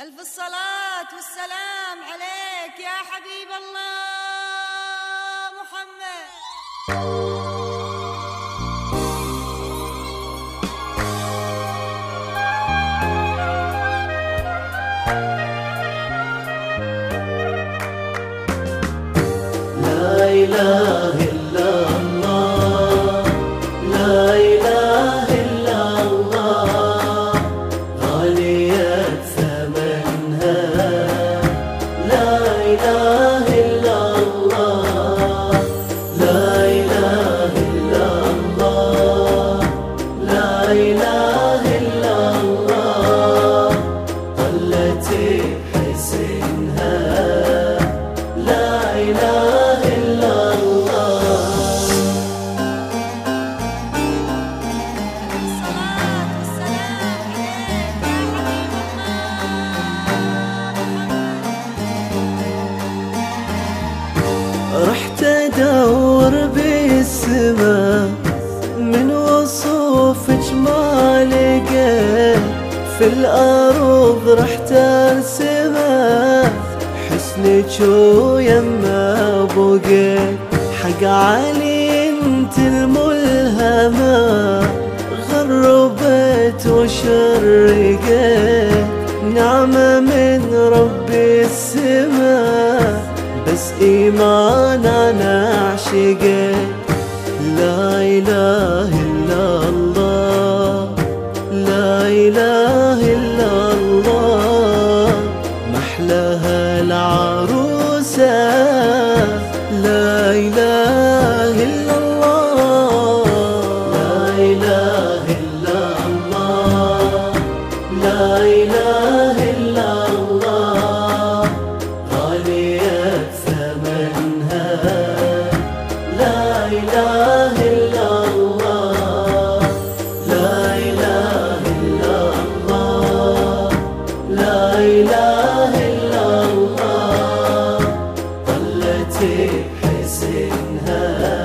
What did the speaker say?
ألف الصلاة والسلام عليك يا حبيب الله محمد. لا إله رحت أدور بالسما من وصوفك ما لقيت. في الأرض رحت أرسمه. حسنك ويما بقيت حق علي انت الملهمه غربت وشرقت نعمة من ربي السماء بس إيمان أنا عشقت لا إله إلا الله. إله إلا الله طلتي حسنها.